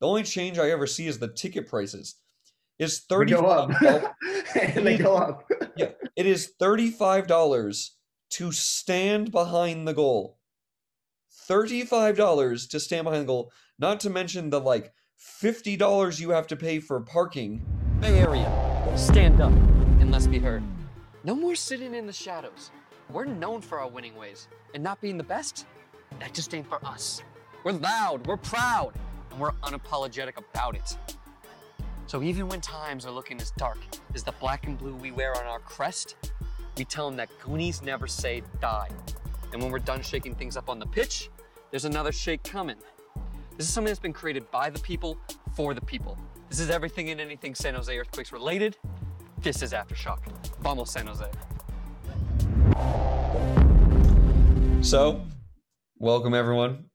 The only change I ever see is the ticket prices. It's They thirty go up. and they go up. Yeah, it is thirty-five dollars to stand behind the goal. Thirty-five dollars to stand behind the goal. Not to mention the like fifty dollars you have to pay for parking. Bay Area, stand up and let's be heard. No more sitting in the shadows. We're known for our winning ways, and not being the best, that just ain't for us. We're loud, we're proud, and we're unapologetic about it. So even when times are looking as dark as the black and blue we wear on our crest, we tell them that Goonies never say die. And when we're done shaking things up on the pitch, there's another shake coming. This is something that's been created by the people, for the people. This is everything and anything San Jose Earthquakes related. This is Aftershock. Vamos, San Jose. So, welcome everyone.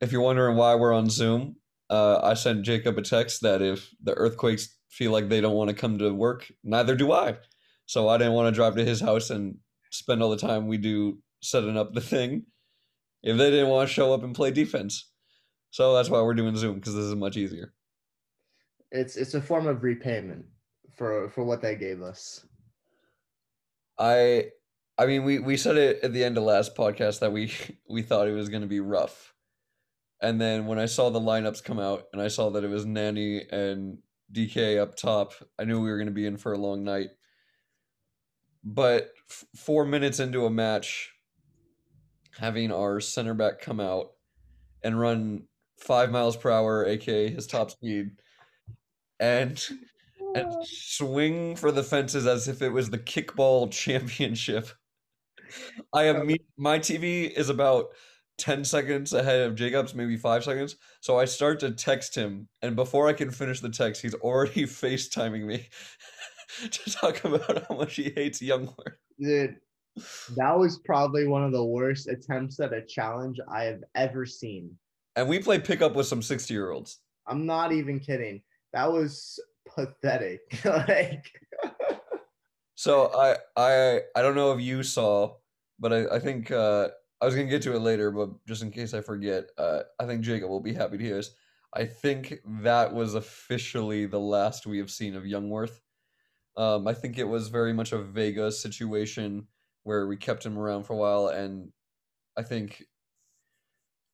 If you're wondering why we're on Zoom, uh, I sent Jacob a text that if the earthquakes feel like they don't want to come to work, neither do I. So I didn't want to drive to his house and spend all the time we do setting up the thing if they didn't want to show up and play defense. So that's why we're doing Zoom because this is much easier. It's it's a form of repayment for for what they gave us. I I mean we we said it at the end of last podcast that we we thought it was going to be rough. And then when I saw the lineups come out and I saw that it was Nani and DK up top, I knew we were going to be in for a long night. But f- 4 minutes into a match having our center back come out and run 5 miles per hour aka his top speed and and swing for the fences as if it was the kickball championship. I am my TV is about 10 seconds ahead of Jacob's, maybe five seconds. So I start to text him, and before I can finish the text, he's already FaceTiming me to talk about how much he hates Jungwirth. Dude, that was probably one of the worst attempts at a challenge I have ever seen. And we play pickup with some 60 year olds. I'm not even kidding. That was pathetic. like So I I I don't know if you saw, but I, I think uh, I was gonna get to it later, but just in case I forget, uh, I think Jacob will be happy to hear this. I think that was officially the last we have seen of Jungwirth. Um, I think it was very much a Vega situation where we kept him around for a while, and I think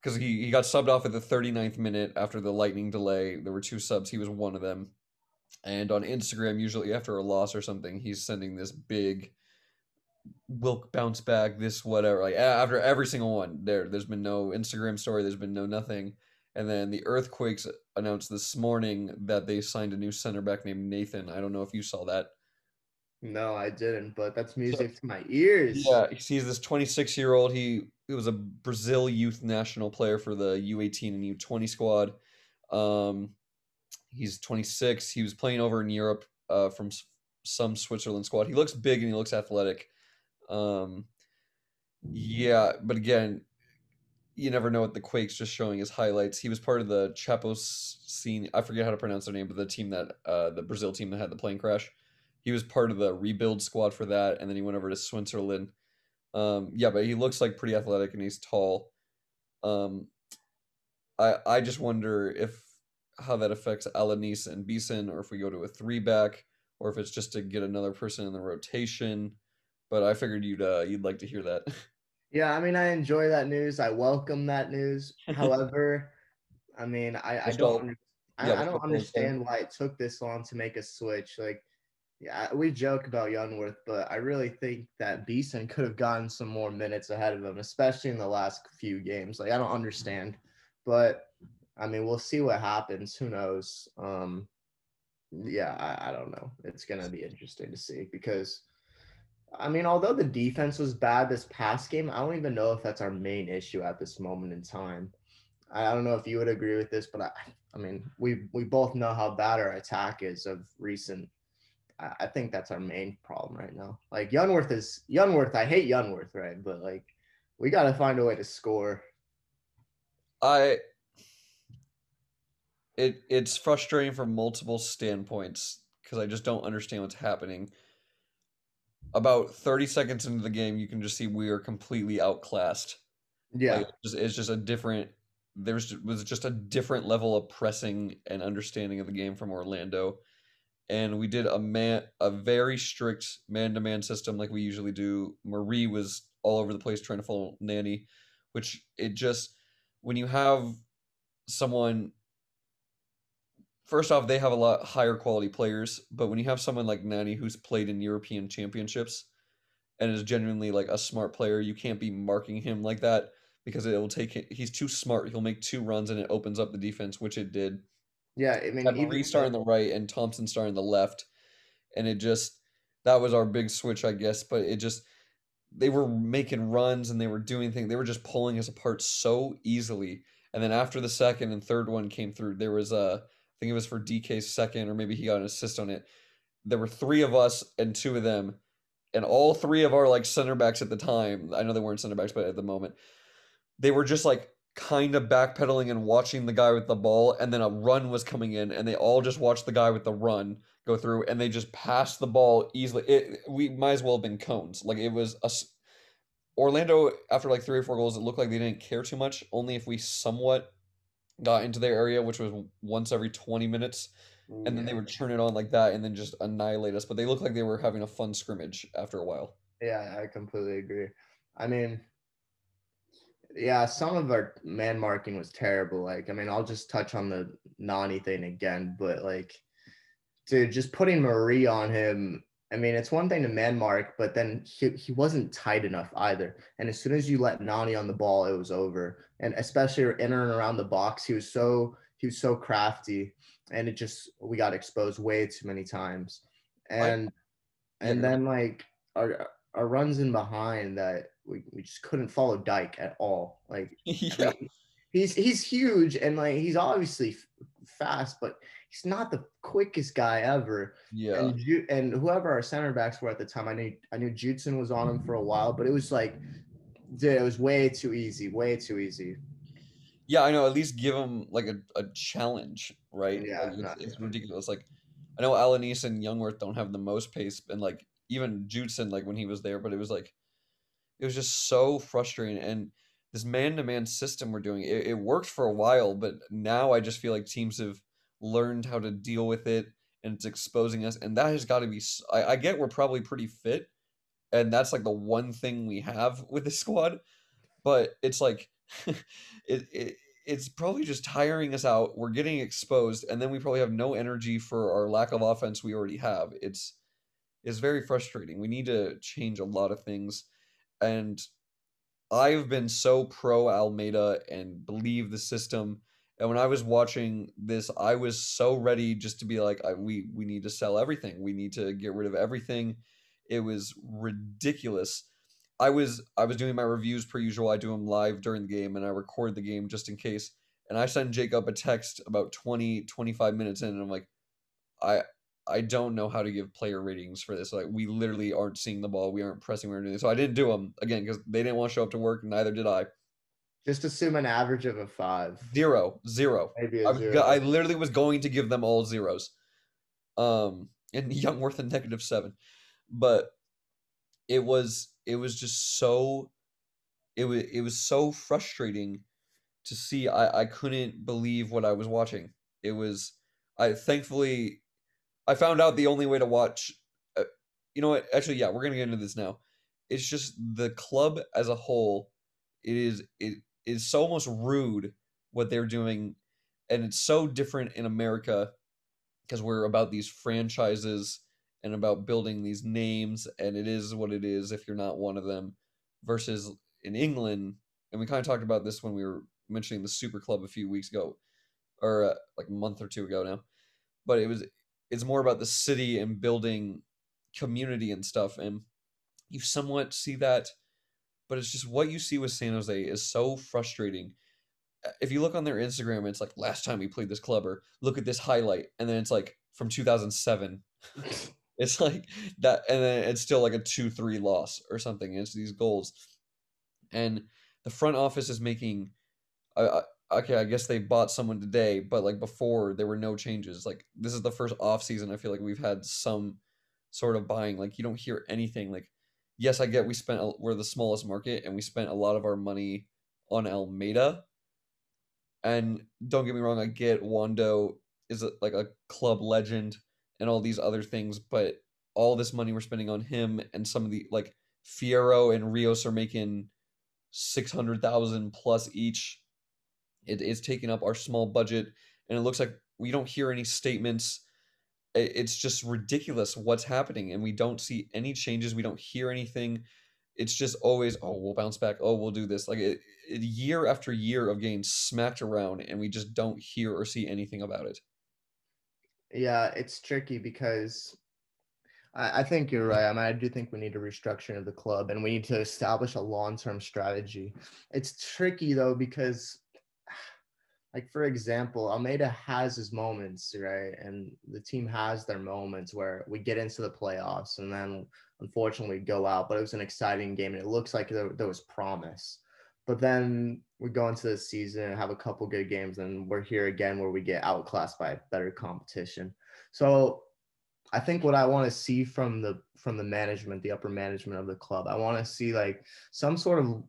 because he, he got subbed off at the 39th minute after the lightning delay, there were two subs. He was one of them. And on Instagram, usually after a loss or something, he's sending this big will bounce back, this whatever. Like after every single one, there there's been no Instagram story, there's been no nothing. And then the Earthquakes announced this morning that they signed a new center back named Nathan. I don't know if you saw that. no, I didn't, but that's music to my ears. Yeah, he's this 26 year old. He he was a Brazil youth national player for the U18 and U20 squad. Um, he's 26. He was playing over in Europe uh, from some Switzerland squad. He looks big and he looks athletic. Um, yeah, but again, you never know what the Quakes just showing his highlights. He was part of the Chapos scene. I forget how to pronounce their name, but the team that uh, the Brazil team that had the plane crash. He was part of the rebuild squad for that, and then he went over to Switzerland. Um, yeah, but he looks like pretty athletic and he's tall. Um, I I just wonder if how that affects Alanis and Beason, or if we go to a three back, or if it's just to get another person in the rotation. But I figured you'd uh, you'd like to hear that. Yeah, I mean, I enjoy that news. I welcome that news. However, I mean, I, I don't, under- yeah, I, I don't understand why it took this long to make a switch. Like, yeah, we joke about Jungwirth, but I really think that Beason could have gotten some more minutes ahead of him, especially in the last few games. Like, I don't understand, but I mean, we'll see what happens. Who knows? Um, yeah, I, I don't know. It's gonna be interesting to see because. I mean, although the defense was bad this past game, I don't even know if that's our main issue at this moment in time. I don't know if you would agree with this, but I, I mean, we we both know how bad our attack is of recent. I, I think that's our main problem right now. Like Jungwirth is Jungwirth. I hate Jungwirth, right? But like, we got to find a way to score. I it it's frustrating from multiple standpoints because I just don't understand what's happening. About 30 seconds into the game, you can just see we are completely outclassed. Yeah, Like, it's, just, it's just a different there's was just a different level of pressing and understanding of the game from Orlando. And we did a man a very strict man to man system like we usually do. Marie was all over the place trying to follow Nani, which it just when you have someone first off they have a lot higher quality players, but when you have someone like Nani who's played in European championships and is genuinely like a smart player, you can't be marking him like that because it will take he's too smart. He'll make two runs and it opens up the defense, which it did. Yeah, I mean, Had Marie star on the right and Thompson star on the left, and it just that was our big switch, I guess. But it just they were making runs and they were doing things. They were just pulling us apart so easily. And then after the second and third one came through, there was a think it was for DK's second, or maybe he got an assist on it. There were three of us and two of them, and all three of our like center backs at the time. I know they weren't center backs, but at the moment, they were just like kind of backpedaling and watching the guy with the ball and then a run was coming in and they all just watched the guy with the run go through and they just passed the ball easily it, we might as well have been cones like it was a orlando after like three or four goals it looked like they didn't care too much only if we somewhat got into their area which was once every 20 minutes and then they would turn it on like that and then just annihilate us but they looked like they were having a fun scrimmage after a while yeah i completely agree i mean yeah, some of our man marking was terrible. Like, I mean, I'll just touch on the Nani thing again, but like, dude, just putting Marie on him. I mean, it's one thing to man mark, but then he, he wasn't tight enough either. And as soon as you let Nani on the ball, it was over. And especially in and around the box, he was so he was so crafty, and it just we got exposed way too many times. And and then like our our runs in behind that we, we just couldn't follow Dike at all. Like yeah. I mean, he's he's huge and like he's obviously f- fast, but he's not the quickest guy ever. yeah And Ju- and whoever our center backs were at the time, I knew I knew Judson was on him for a while, but it was like, dude, it was way too easy, way too easy. Yeah, I know. At least give him like a, a challenge, right? Yeah, Like, it's, not- it's ridiculous. Like I know Alanis and Jungwirth don't have the most pace, and like even Judson, like when he was there, but it was like it was just so frustrating. And this man to man system we're doing, it, it worked for a while, but now I just feel like teams have learned how to deal with it, and it's exposing us. And that has got to be—I get we're probably pretty fit, and that's like the one thing we have with the squad, but it's like it, it it's probably just tiring us out. We're getting exposed, and then we probably have no energy for our lack of offense we already have. It's it's very frustrating. We need to change a lot of things, and I've been so pro Almeyda and believe the system. And when I was watching this, I was so ready just to be like, I, we we need to sell everything. We need to get rid of everything. It was ridiculous. I was I was doing my reviews per usual. I do them live during the game and I record the game just in case. And I send Jacob a text about 20 25 minutes in and I'm like I I don't know how to give player ratings for this. Like we literally aren't seeing the ball. We aren't pressing. We aren't doing this. So I didn't do them again because they didn't want to show up to work. Neither did I. Just assume an average of a five. Zero, zero. maybe I, a zero. go- I literally was going to give them all zeros. Um, and Jungwirth a negative seven, but it was it was just so it was it was so frustrating to see. I I couldn't believe what I was watching. It was I thankfully I found out the only way to watch. Uh, you know what? Actually, yeah, we're gonna get into this now. It's just the club as a whole. It is it is so almost rude what they're doing, and it's so different in America because we're about these franchises and about building these names, and it is what it is if you're not one of them. Versus in England, and we kind of talked about this when we were mentioning the Super Club a few weeks ago, or uh, like a month or two ago now. But it was it's more about the city and building community and stuff, and you somewhat see that, but it's just what you see with San Jose is so frustrating. Uh, If you look on their Instagram, it's like last time we played this club, or look at this highlight, and then it's like from 2007. It's like that, and then it's still like a two-three loss or something. And it's these goals, and the front office is making. I, okay, I guess they bought someone today, but like before, there were no changes. Like this is the first off season. I feel like we've had some sort of buying. Like you don't hear anything. Like yes, I get we spent we're the smallest market, and we spent a lot of our money on Almeyda, And don't get me wrong, I get Wondo is a, like a club legend and all these other things, but all this money we're spending on him and some of the like Fierro and Rios are making six hundred thousand plus each. It is taking up our small budget, and it looks like we don't hear any statements. It's just ridiculous what's happening, and we don't see any changes. We don't hear anything. It's just always, oh, we'll bounce back. Oh, we'll do this. Like it, it, year after year of getting smacked around, and we just don't hear or see anything about it. Yeah, it's tricky because I, I think you're right. I mean, I do think we need a restructuring of the club and we need to establish a long term strategy. It's tricky though, because like for example, Almeyda has his moments, right? And the team has their moments where we get into the playoffs and then unfortunately go out. But it was an exciting game and it looks like there, there was promise. But then we go into the season and have a couple good games, and we're here again where we get outclassed by better competition. So I think what I want to see from the from the management, the upper management of the club, I want to see like some sort of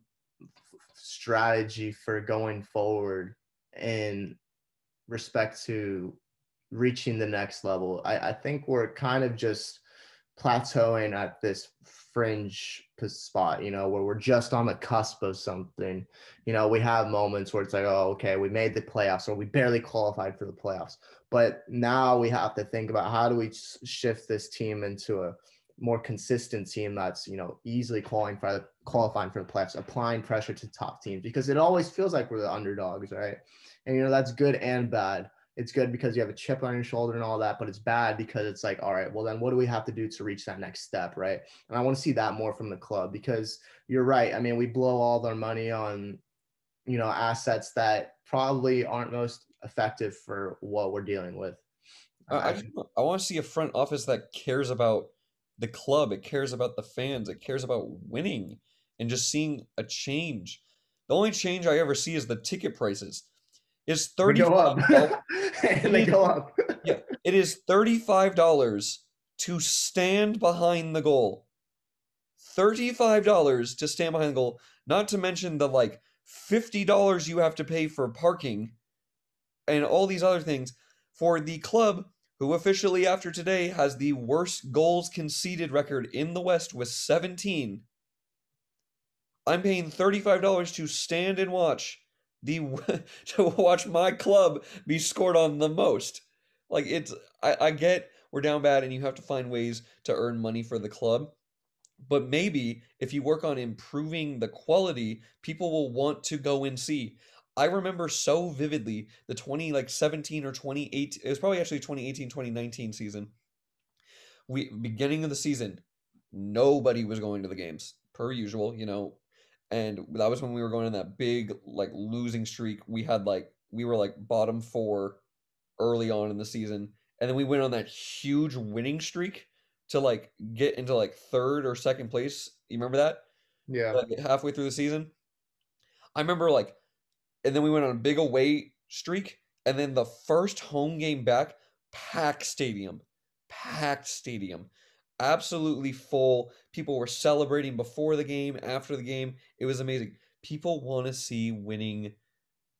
strategy for going forward in respect to reaching the next level. I, I think we're kind of just plateauing at this fringe spot, you know, where we're just on the cusp of something. You know, we have moments where it's like, oh, okay, we made the playoffs or we barely qualified for the playoffs. But now we have to think about how do we shift this team into a more consistent team that's, you know, easily qualifying for the, qualifying for the playoffs, applying pressure to top teams because it always feels like we're the underdogs, right? And you know, that's good and bad it's good because you have a chip on your shoulder and all that, but it's bad because it's like, all right, well, then what do we have to do to reach that next step, right? And I want to see that more from the club because you're right. I mean, we blow all their money on, you know, assets that probably aren't most effective for what we're dealing with. I, I, um, I want to see a front office that cares about the club, it cares about the fans, it cares about winning and just seeing a change. The only change I ever see is the ticket prices is thirty. Go up, and they go up. yeah, it is thirty-five dollars to stand behind the goal. Thirty-five dollars to stand behind the goal. Not to mention the like fifty dollars you have to pay for parking, and all these other things for the club who officially after today has the worst goals conceded record in the West with 17. I'm paying $35 to stand and watch the to watch my club be scored on the most. Like it's I, I get we're down bad and you have to find ways to earn money for the club. But maybe if you work on improving the quality, people will want to go and see. I remember so vividly the 20 like 17 or 28 it was probably actually 2018 2019 season. We beginning of the season, nobody was going to the games per usual, you know, and that was when we were going on that big like losing streak. We had like we were like bottom four early on in the season, and then we went on that huge winning streak to like get into like third or second place. You remember that? Yeah. Like halfway through the season, I remember like, and then we went on a big away streak, and then the first home game back, packed stadium, packed stadium absolutely full. People were celebrating before the game, after the game. It was amazing. People want to see winning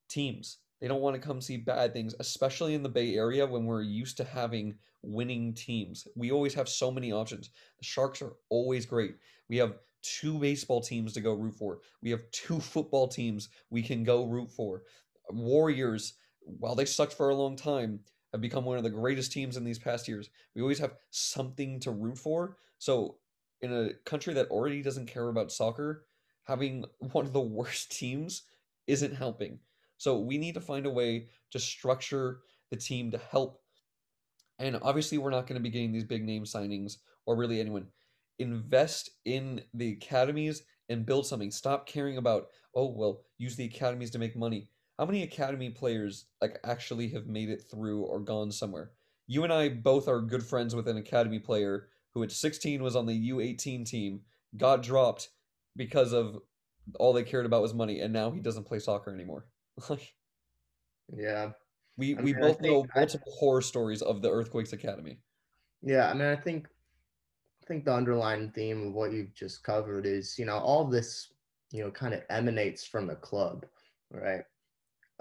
teams. They don't want to come see bad things, especially in the Bay Area when we're used to having winning teams. We always have so many options. The Sharks are always great. We have two baseball teams to go root for. We have two football teams we can go root for. Warriors, while they sucked for a long time, have become one of the greatest teams in these past years. We always have something to root for. So, in a country that already doesn't care about soccer, having one of the worst teams isn't helping. So, we need to find a way to structure the team to help. And obviously, we're not going to be getting these big name signings or really anyone. Invest in the academies and build something. Stop caring about, oh, well, use the academies to make money how many academy players like actually have made it through or gone somewhere? You and I both are good friends with an academy player who at 16 was on the U18 team, got dropped because of all they cared about was money, and now he doesn't play soccer anymore. yeah. We I we mean, both know multiple I, horror stories of the Earthquakes Academy. Yeah, I mean I think think the underlying theme of what you've just covered is, you know, all this, you know, kind of emanates from the club, right?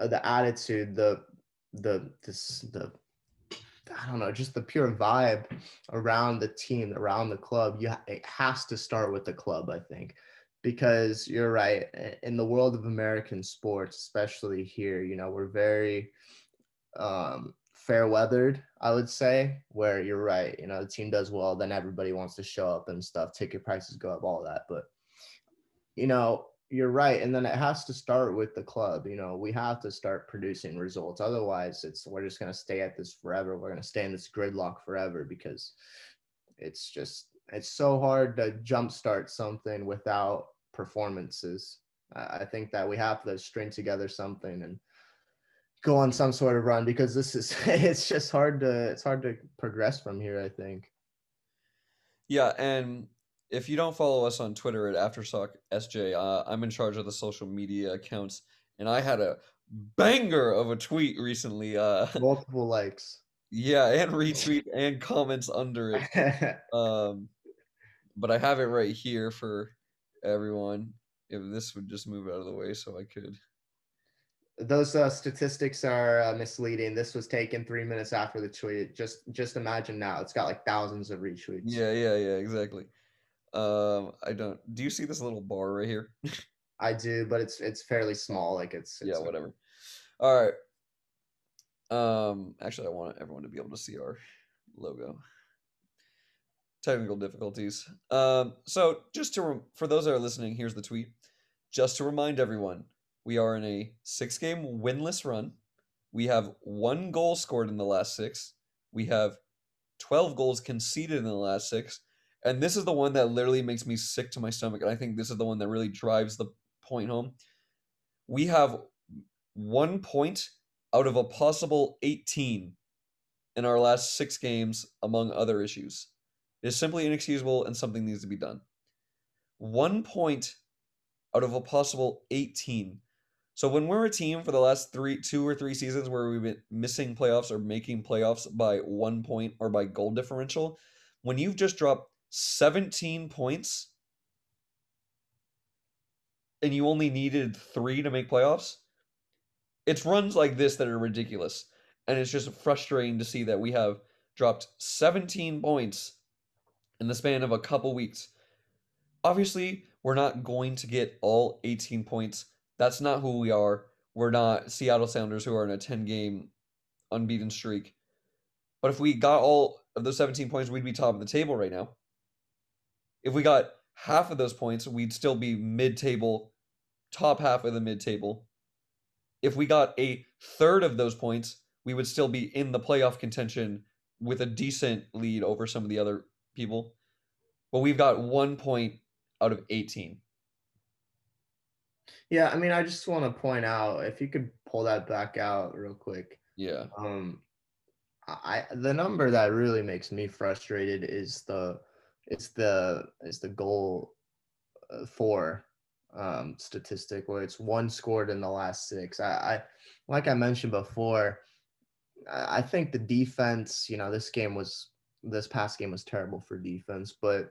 uh, the attitude, the the this the I don't know, just the pure vibe around the team, around the club. You it has to start with the club, I think, because you're right. In the world of American sports, especially here, you know, we're very um, fair weathered, I would say. Where you're right, you know, the team does well, then everybody wants to show up and stuff. Ticket prices go up, all that. But you know, you're right and then it has to start with the club you know we have to start producing results otherwise it's we're just going to stay at this forever we're going to stay in this gridlock forever because it's just it's so hard to jumpstart something without performances i think that we have to string together something and go on some sort of run because this is it's just hard to it's hard to progress from here i think yeah and if you don't follow us on Twitter at Aftershock SJ, uh, I'm in charge of the social media accounts, and I had a banger of a tweet recently. Uh, Multiple likes. Yeah, and retweet and comments under it. um, but I have it right here for everyone. If this would just move out of the way so I could. Those uh, statistics are uh, misleading. This was taken three minutes after the tweet. Just just imagine now. It's got like thousands of retweets. Yeah, yeah, yeah, exactly. Um, I don't. Do you see this little bar right here? I do, but it's it's fairly small. Like it's, it's yeah, whatever. All right. Um, actually, I want everyone to be able to see our logo. Technical difficulties. Um, so just to rem- for those that are listening, here's the tweet. Just to remind everyone, we are in a six-game winless run. We have one goal scored in the last six. We have twelve goals conceded in the last six and this is the one that literally makes me sick to my stomach. And I think this is the one that really drives the point home. We have one point out of a possible 18 in our last six games, among other issues. It is simply inexcusable and something needs to be done. One point out of a possible 18. So when we're a team for the last three, two or three seasons where we've been missing playoffs or making playoffs by one point or by goal differential, when you've just dropped 17 points and you only needed three to make playoffs. It's runs like this that are ridiculous. And it's just frustrating to see that we have dropped 17 points in the span of a couple weeks. Obviously, we're not going to get all 18 points. That's not who we are. We're not Seattle Sounders who are in a 10 game unbeaten streak. But if we got all of those 17 points, we'd be top of the table right now. If we got half of those points, we'd still be mid table, top half of the mid table. If we got a third of those points, we would still be in the playoff contention with a decent lead over some of the other people. But we've got one point out of 18. Yeah, I mean, I just want to point out if you could pull that back out real quick. Yeah. Um, I the number that really makes me frustrated is the it's the it's the goal uh, for um, statistic where it's one scored in the last six. I, I like I mentioned before, I think the defense. You know, this game was this past game was terrible for defense, but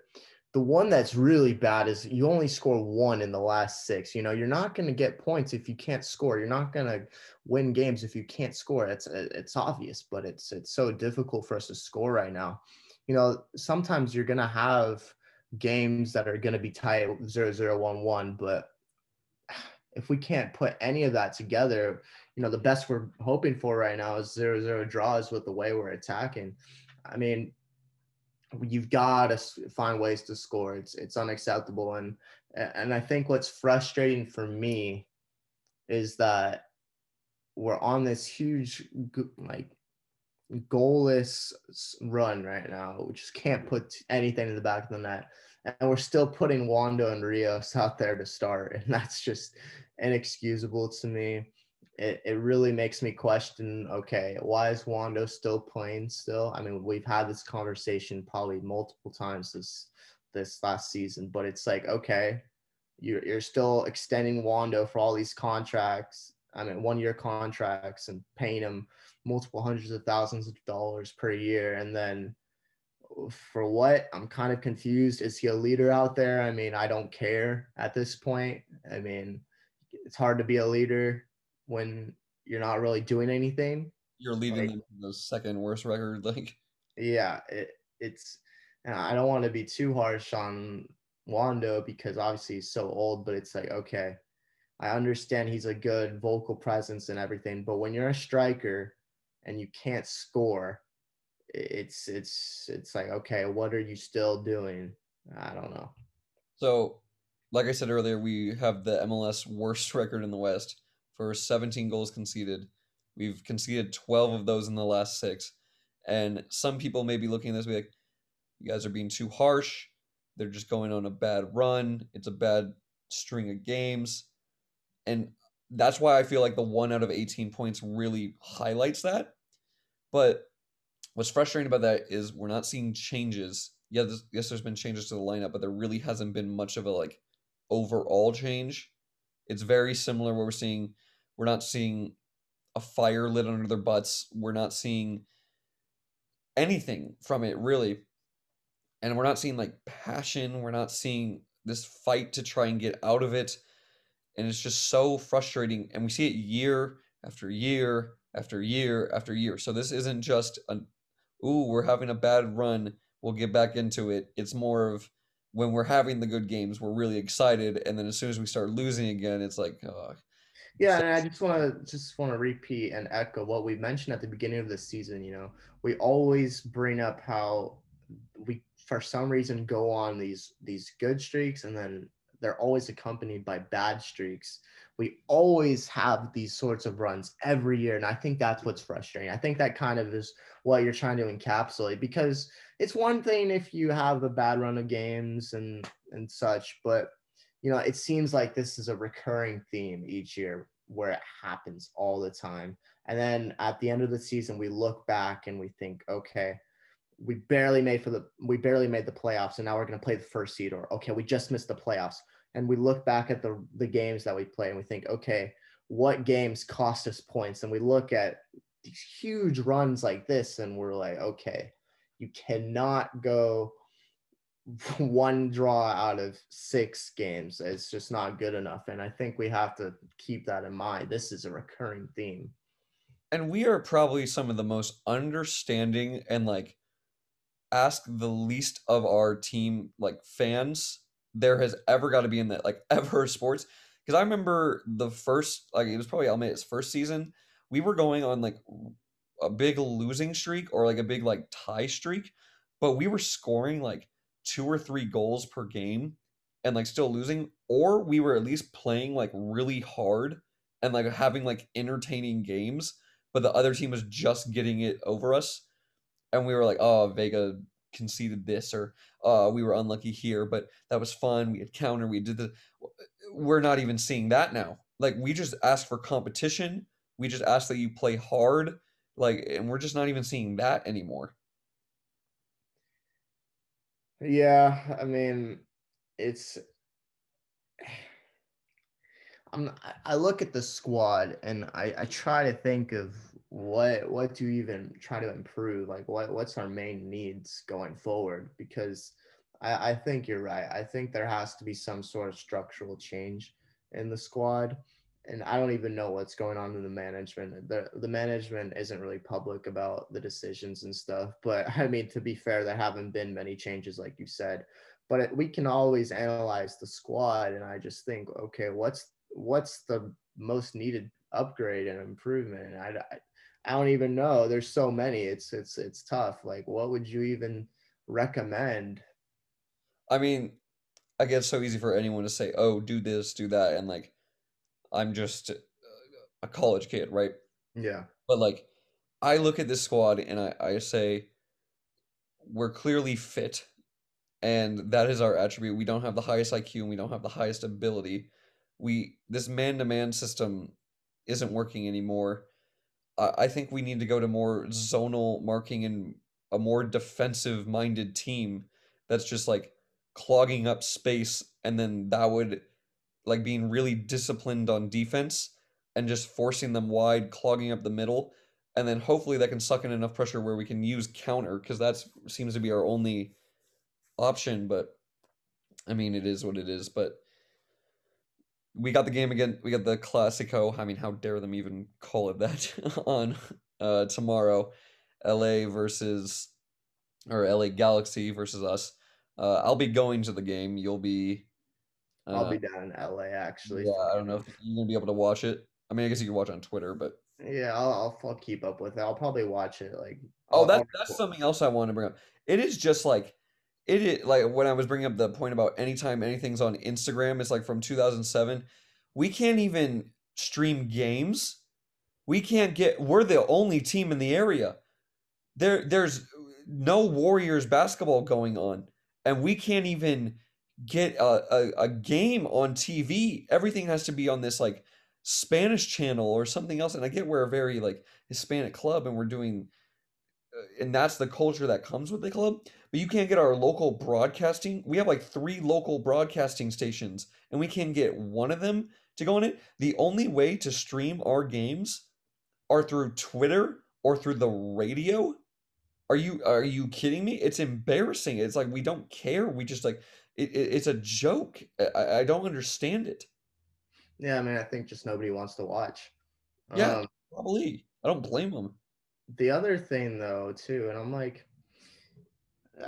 the one that's really bad is you only score one in the last six. You know, you're not going to get points if you can't score. You're not going to win games if you can't score. It's uh, it's obvious, but it's it's so difficult for us to score right now you know, sometimes you're going to have games that are going to be tied 0 0 1 1, but if we can't put any of that together, you know, the best we're hoping for right now is 0 0 draws with the way we're attacking. I mean, you've got to find ways to score. It's it's unacceptable, and and I think what's frustrating for me is that we're on this huge like goalless run right now. We just can't put anything in the back of the net. And we're still putting Wondo and Rios out there to start. And that's just inexcusable to me. It, it really makes me question okay, why is Wondo still playing still? I mean, we've had this conversation probably multiple times this this last season, but it's like, okay, you're, you're still extending Wondo for all these contracts. I mean, one year contracts and paying him multiple hundreds of thousands of dollars per year. And then for what? I'm kind of confused. Is he a leader out there? I mean, I don't care at this point. I mean, it's hard to be a leader when you're not really doing anything. You're leaving Like- the second worst record. Like, Yeah, it, it's. and I don't want to be too harsh on Wondo because obviously he's so old, but it's like okay, I understand he's a good vocal presence and everything, but when you're a striker and you can't score, it's it's it's like okay, what are you still doing? I don't know. so, like I said earlier, we have the MLS worst record in the West for 17 goals conceded. We've conceded 12 of those in the last six. And some people may be looking at this be like, you guys are being too harsh. They're just going on a bad run. It's a bad string of games. And that's why I feel like the one out of 18 points really highlights that. But what's frustrating about that is we're not seeing changes. Yeah, yes, there's been changes to the lineup, but there really hasn't been much of a like overall change. It's very similar where we're seeing we're not seeing a fire lit under their butts. We're not seeing anything from it really. And we're not seeing like passion. We're not seeing this fight to try and get out of it. And it's just so frustrating. And we see it year after year after year after year. So this isn't just an, ooh, we're having a bad run. We'll get back into it. It's more of when we're having the good games, we're really excited. And then as soon as we start losing again, it's like, oh, Yeah, So- and I just want to just want to repeat and echo what we mentioned at the beginning of the season. You know, we always bring up how we, for some reason, go on these these good streaks, and then they're always accompanied by bad streaks. We always have these sorts of runs every year, and I think that's what's frustrating. I think that kind of is what you're trying to encapsulate because it's one thing if you have a bad run of games and and such, but you know, it seems like this is a recurring theme each year where it happens all the time. And then at the end of the season, we look back and we think, okay, we barely made for the we barely made the playoffs, and now we're gonna play the first seed, or okay, we just missed the playoffs. And we look back at the the games that we play and we think, okay, what games cost us points? And we look at these huge runs like this, and we're like, okay, you cannot go one draw out of six games. It's just not good enough. And I think we have to keep that in mind. This is a recurring theme. and we are probably some of the most understanding and like ask the least of our team like fans there has ever got to be in that like ever sports because i remember the first like it was probably Almeyda's first season we were going on like a big losing streak or like a big like tie streak but we were scoring like two or three goals per game and like still losing or we were at least playing like really hard and like having like entertaining games but the other team was just getting it over us. And we were like oh vega conceded this or uh we were unlucky here but that was fun. We had counter. We did the we're not even seeing that now. Like we just ask for competition. We just ask that you play hard like and we're just not even seeing that anymore Yeah, I mean, it's. I'm. I- look at the squad and I, I try to think of what what to even try to improve. Like what what's our main needs going forward? Because I, I think you're right. I think there has to be some sort of structural change in the squad. And I don't even know what's going on in the management. The the management isn't really public about the decisions and stuff. But I mean, to be fair, there haven't been many changes, like you said. But it, we can always analyze the squad, and I just think, okay, what's what's the most needed upgrade and improvement? And I, I, I don't even know. There's so many. It's it's it's tough. Like, what would you even recommend? i mean i get so easy for anyone to say oh do this do that and like i'm just a college kid right Yeah. But like, I look at this squad and I, I say, we're clearly fit, and that is our attribute. We don't have the highest IQ and we don't have the highest ability. We this man to man system isn't working anymore. I, I think we need to go to more zonal marking and a more defensive minded team that's just like clogging up space, and then that would like being really disciplined on defense and just forcing them wide, clogging up the middle, and then hopefully that can suck in enough pressure where we can use counter because that seems to be our only option. But I mean, it is what it is. But we got the game again. We got the Classico. I mean, how dare them even call it that on uh, tomorrow? LA versus or LA Galaxy versus us. Uh, I'll be going to the game. You'll be. Uh, I'll be down in LA actually. Yeah, I don't know if you're gonna be able to watch it. I mean, I guess you can watch on Twitter, but Yeah, I'll, I'll, I'll keep up with it. I'll probably watch it. Like, oh, I'll- that that's something else I want to bring up. It is just like it is like when I was bringing up the point about anytime anything's on Instagram, it's like from 2007. We can't even stream games. We can't get. We're the only team in the area. There, there's no Warriors basketball going on, and we can't even get a, a, a game on TV. Everything has to be on this like Spanish channel or something else. And I get we're a very like Hispanic club, and we're doing, uh, and that's the culture that comes with the club. But you can't get our local broadcasting. We have like three local broadcasting stations, and we can get one of them to go on it. The only way to stream our games are through Twitter or through the radio. Are you are you kidding me? It's embarrassing. It's like we don't care. We just like it, it, it's a joke. I, I don't understand it. Yeah, I mean, I think just nobody wants to watch. Yeah. Um, Probably. I don't blame them. the other thing though too and i'm like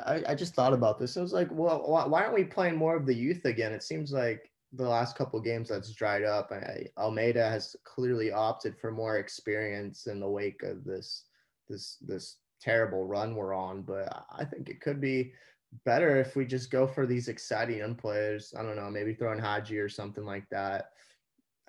I, I just thought about this. I was like, well, why, aren't we playing more of the youth again? It seems like the last couple games that's dried up. I, Almeyda has clearly opted for more experience in the wake of this this this terrible run we're on. But I think it could be better if we just go for these exciting young players. I don't know, maybe throwing Haji or something like that.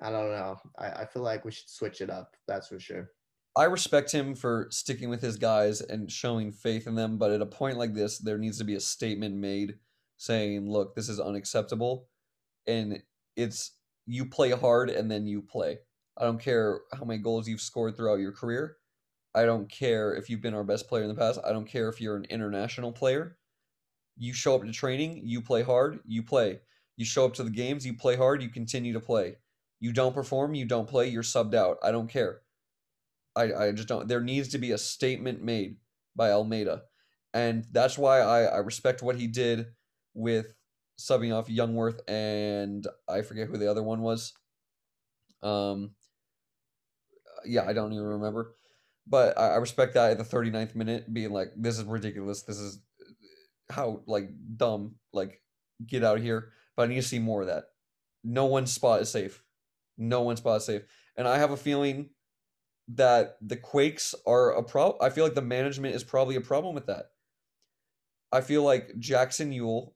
I don't know. I, I feel like we should switch it up. That's for sure. I respect him for sticking with his guys and showing faith in them, but at a point like this, there needs to be a statement made saying, "Look, this is unacceptable." And it's you play hard and then you play. I don't care how many goals you've scored throughout your career. I don't care if you've been our best player in the past. I don't care if you're an international player. You show up to training, you play hard, you play. You show up to the games, you play hard, you continue to play. You don't perform, you don't play, you're subbed out. I don't care. I, I just don't. There needs to be a statement made by Almeyda. And that's why I, I respect what he did with subbing off Jungwirth and I forget who the other one was. Um, yeah, I don't even remember. But I, I respect that at the 39th minute being like, this is ridiculous. This is how like dumb. Like, get out of here. But I need to see more of that. No one's spot is safe. No one's spot is safe. And I have a feeling that the Quakes are a problem. I feel like the management is probably a problem with that. I feel like Jackson Yueill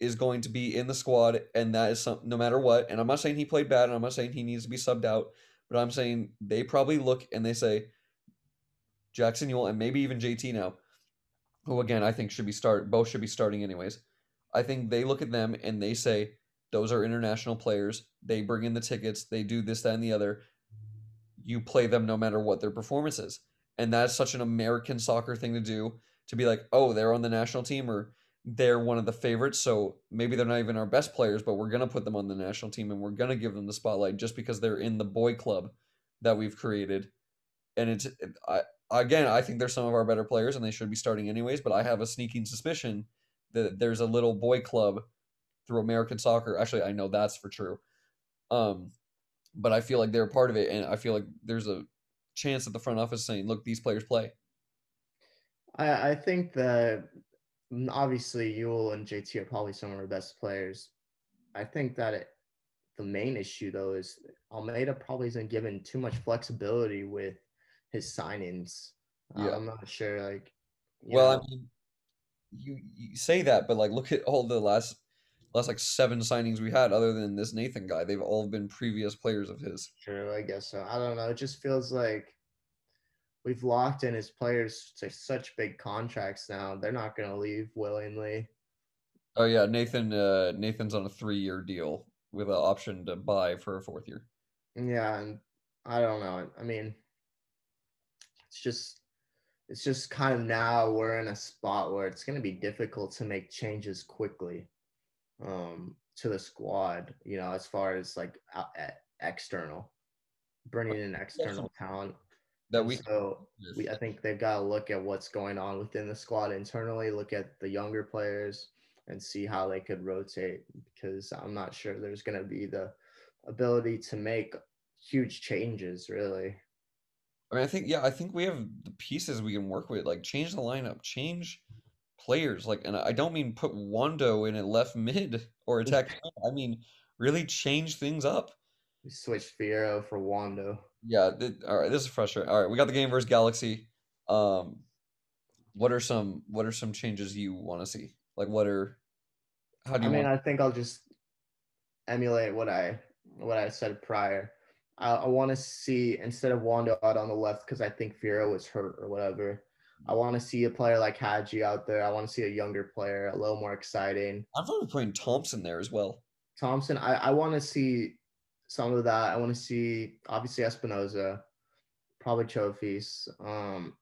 is going to be in the squad, and that is some no matter what. And I'm not saying he played bad, and I'm not saying he needs to be subbed out, but I'm saying they probably look and they say Jackson Yueill and maybe even JT now, who again I think should be start both should be starting anyways. I think they look at them and they say those are international players. They bring in the tickets. They do this, that, and the other. You play them no matter what their performance is. And that's such an American soccer thing to do to be like, oh, they're on the national team or they're one of the favorites. So maybe they're not even our best players, but we're to put them on the national team and we're to give them the spotlight just because they're in the boy club that we've created. And it's, it, I, again, I think they're some of our better players and they should be starting anyways, but I have a sneaking suspicion that there's a little boy club through American soccer. Actually, I know that's for true. Um, but I feel like they're a part of it, and I feel like there's a chance that the front office saying, "Look, these players play." I, I think that obviously Yueill and JT are probably some of our best players. I think that it, the main issue though is Almeyda probably isn't given too much flexibility with his signings. Uh, I'm not sure. Like, Well, know, I mean, you, you say that, but like, look at all the last last like seven signings we had, other than this Nathan guy. They've all been previous players of his. True, I guess so. I don't know. It just feels like we've locked in his players to such big contracts now. They're not going to leave willingly. Oh yeah, Nathan. Uh, Nathan's on a three year deal with an option to buy for a fourth year. Yeah, and I don't know. I mean, it's just it's just kind of now we're in a spot where it's going to be difficult to make changes quickly um to the squad, you know, as far as like out, at external bringing in external talent. That we. so we I think they've got to look at what's going on within the squad internally, look at the younger players and see how they could rotate because I'm not sure there's going to be the ability to make huge changes. Really, I mean, I think yeah, I think we have the pieces we can work with. Like change the lineup, change players. Like, and I don't mean put Wondo in a left mid or attack. I mean really change things up. we switched Fierro for Wondo. Yeah. th- all right. This is frustrating. All right, we got the game versus Galaxy. Um, what are some what are some changes you want to see? Like, what are how do you? I mean, want? I think I'll just emulate what I what I said prior. I, I want to see instead of Wondo out on the left because I think Fierro was hurt or whatever. I want to see a player like Haji out there. I want to see a younger player, a little more exciting. I'm probably putting Thompson there as well. Thompson, I, I want to see some of that. I want to see obviously Espinoza, probably Chofis. Um,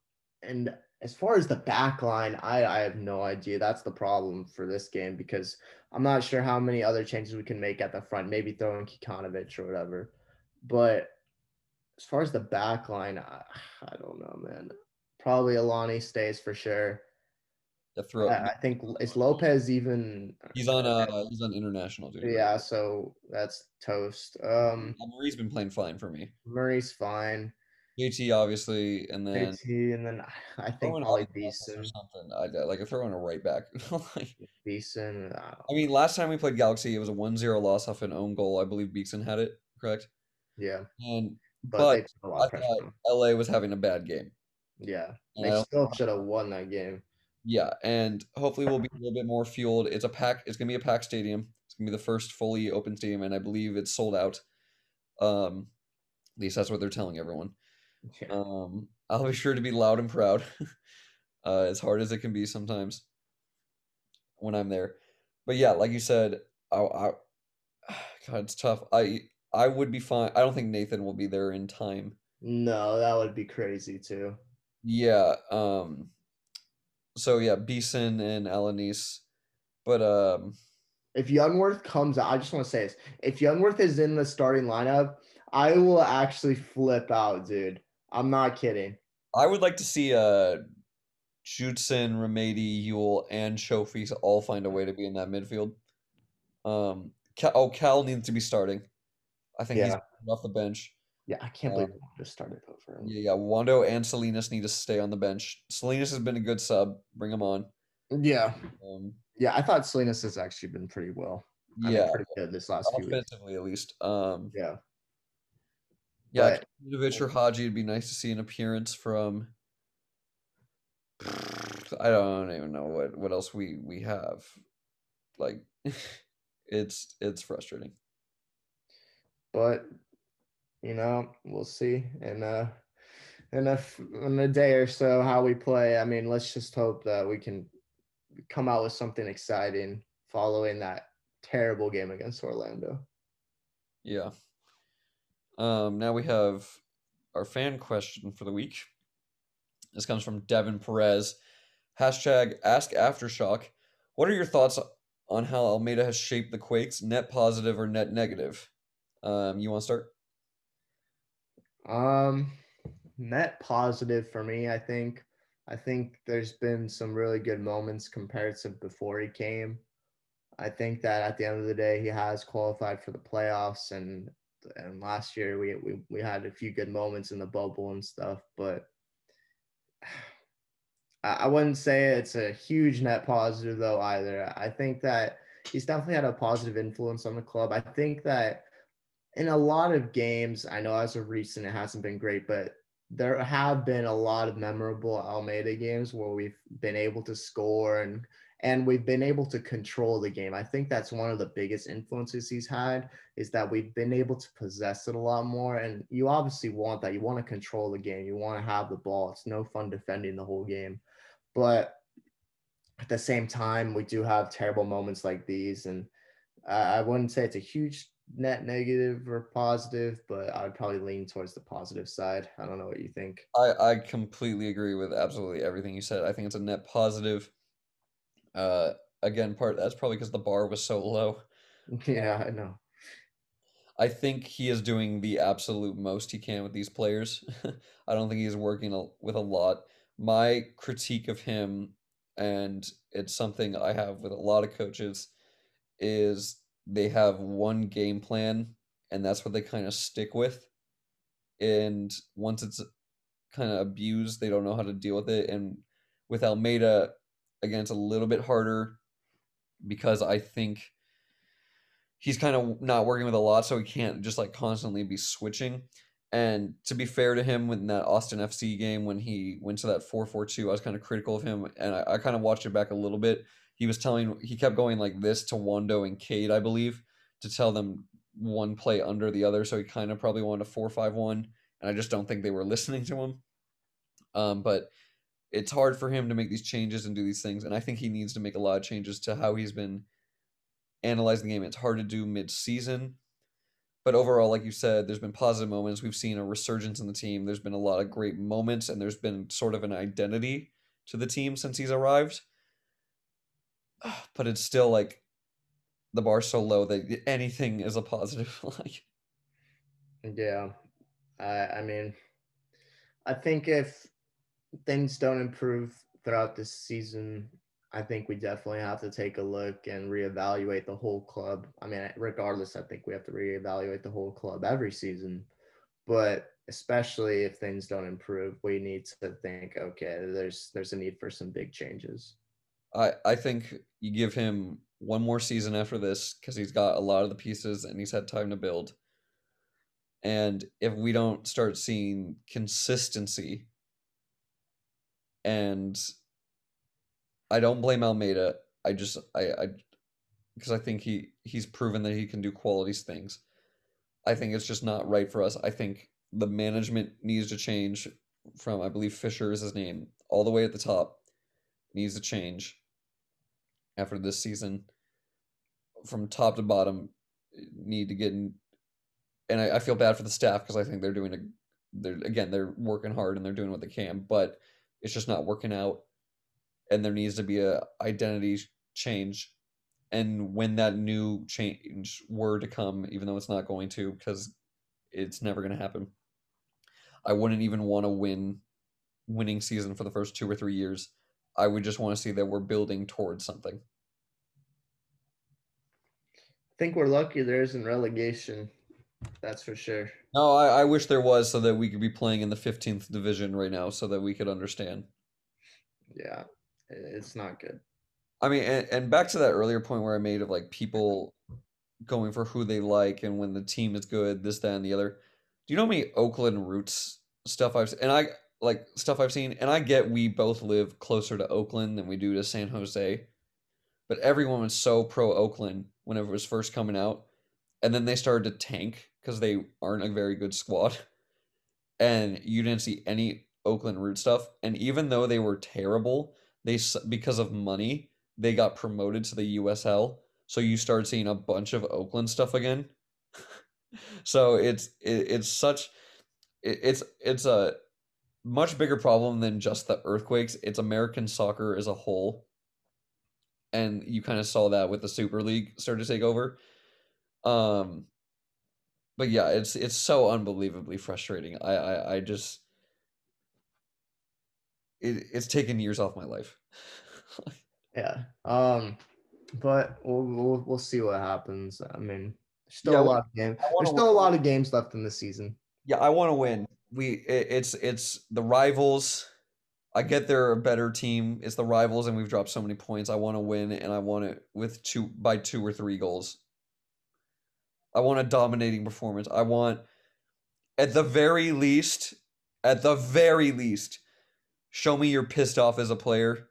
and as far as the back line, I, I have no idea. That's the problem for this game because I'm not sure how many other changes we can make at the front. Maybe throw in Kikanovic or whatever. But as far as the back line, I, I don't know, man. Probably Alani stays for sure. The throw. I, I think is Lopez even. He's on uh he's on international duty. Yeah, so that's toast. Um, Uh, Murray's been playing fine for me. Murray's fine. JT obviously, and then JT, and then I think probably Alvarez or Beason. something. I like I throw in a right back. like, Beason. I I mean, last time we played Galaxy, it was a 1-0 loss off an own goal. I believe Beason had it, correct? Yeah, And but, But I thought. LA was having a bad game. Yeah, they still should have won that game. yeah, and hopefully we'll be a little bit more fueled. It's a pack. It's gonna be a pack stadium. It's gonna be the first fully open stadium, and I believe it's sold out. Um, at least that's what they're telling everyone. Yeah. Um, I'll be sure to be loud and proud, uh, as hard as it can be sometimes when I'm there. But yeah, like you said, I, I God, it's tough. I I would be fine. I don't think Nathan will be there in time. No, that would be crazy too. Yeah. Um. So yeah, Beason and Alanis, but um, If Jungwirth comes out, I just want to say this: if Jungwirth is in the starting lineup, I will actually flip out, dude. I'm not kidding. I would like to see uh, Judson, Remedi, Yueill, and Chofis all find a way to be in that midfield. Um. Cal, oh, Cal needs to be starting. I think he's off the bench. Yeah, I can't Um, believe I just started over. Yeah, yeah. Wondo and Salinas need to stay on the bench. Salinas has been a good sub. Bring him on. Yeah, Um, yeah. I thought Salinas has actually been pretty well. I mean, yeah, pretty good this last few weeks. offensively at least. Um, Yeah, yeah, Kinovic or Haji it'd be nice to see an appearance from. I don't even know what what else we we have. Like, it's it's frustrating. But you know, we'll see in uh in a in a day or so how we play. I mean, let's just hope that we can come out with something exciting following that terrible game against Orlando. Yeah. Um, now we have our fan question for the week. This comes from Devin Perez. Hashtag Ask Aftershock. What are your thoughts on how Almeyda has shaped the Quakes, net positive or net negative? Um, you want to start? Um, net positive for me, I think. I think there's been some really good moments compared to before he came. I think that at the end of the day, he has qualified for the playoffs, and and last year we we, we had a few good moments in the bubble and stuff, but I, wouldn't say it's a huge net positive though either. I think that he's definitely had a positive influence on the club. I think that in a lot of games, I know as of recent it hasn't been great, but there have been a lot of memorable Almeyda games where we've been able to score and and we've been able to control the game. I think that's one of the biggest influences he's had is that we've been able to possess it a lot more. And you obviously want that. You want to control the game. You want to have the ball. It's no fun defending the whole game. But at the same time, we do have terrible moments like these. And I wouldn't say it's a huge net negative or positive, but I'd probably lean towards the positive side. I don't know what you think. I, I completely agree with absolutely everything you said. I think it's a net positive. Uh, again, part that's probably because the bar was so low. Yeah, I know. I think he is doing the absolute most he can with these players. I don't think he's working a, with a lot. My critique of him, and it's something I have with a lot of coaches, is they have one game plan and that's what they kind of stick with. And once it's kind of abused, they don't know how to deal with it. And with Almeyda, again, it's a little bit harder because I think he's kind of not working with a lot, so he can't just like constantly be switching. And to be fair to him, in that Austin FC game when he went to that four four two, I was kind of critical of him, and I, I kind of watched it back a little bit. He was telling, he kept going like this to Wondo and Cade, I believe, to tell them one play under the other. So he kind of probably wanted a four five one, and I just don't think they were listening to him. Um, but it's hard for him to make these changes and do these things, and I think he needs to make a lot of changes to how he's been analyzing the game. It's hard to do mid season but overall, like you said, there's been positive moments. We've seen a resurgence in the team. There's been a lot of great moments, and there's been sort of an identity to the team since he's arrived. But it's still like the bar's so low that anything is a positive. like, yeah, I I mean, I think if things don't improve throughout this season, I think we definitely have to take a look and reevaluate the whole club. I mean, regardless, I think we have to reevaluate the whole club every season. But especially if things don't improve, we need to think, okay, there's there's a need for some big changes. I I think you give him one more season after this because he's got a lot of the pieces and he's had time to build. And if we don't start seeing consistency and I don't blame Almeyda. I just I I because I think he he's proven that he can do qualities things. I think it's just not right for us. I think the management needs to change from I believe Fisher is his name all the way at the top needs to change after this season from top to bottom need to get in and I, I feel bad for the staff because I think they're doing a they're again they're working hard and they're doing what they can but it's just not working out and there needs to be a identity change and when that new change were to come even though it's not going to because it's never going to happen i wouldn't even want to win winning season for the first two or three years i would just want to see that we're building towards something I think we're lucky there isn't relegation. That's for sure. no I, I wish there was so that we could be playing in the 15th division right now so that we could understand Yeah, it's not good. I mean, and, and back to that earlier point where I made of like people going for who they like and when the team is good, this, that, and the other. Do you know how many Oakland roots stuff I've and I like stuff I've seen? And I get we both live closer to Oakland than we do to San Jose, but everyone was so pro Oakland whenever it was first coming out, and then they started to tank because they aren't a very good squad, and you didn't see any Oakland root stuff. And even though they were terrible, they because of money they got promoted to the USL. So you start seeing a bunch of Oakland stuff again. so it's it, it's such it, it's it's a much bigger problem than just the earthquakes. It's American soccer as a whole. And you kind of saw that with the Super League start to take over. Um but yeah, it's it's so unbelievably frustrating. I I, I just it, it's taken years off my life. Yeah. Um, but we'll we'll, we'll see what happens. I mean, still Yeah, a lot of games. There's still a lot of games left in the season. Yeah, I want to win. We it, it's it's the rivals. I get they're a better team. It's the rivals, and we've dropped so many points. I want to win, and I want it with two by two or three goals. I want a dominating performance. I want, at the very least, at the very least, show me you're pissed off as a player,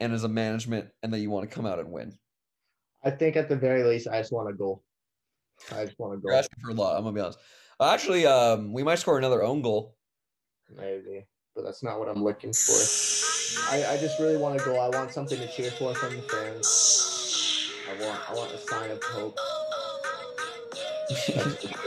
and as a management, and that you want to come out and win. I think at the very least, I just want a goal. I just want a You're goal. asking for a lot. I'm gonna be honest. Actually, um, we might score another own goal. Maybe, but that's not what I'm looking for. I, I just really want a goal. I want something to cheer for from the fans. I want I want a sign of hope.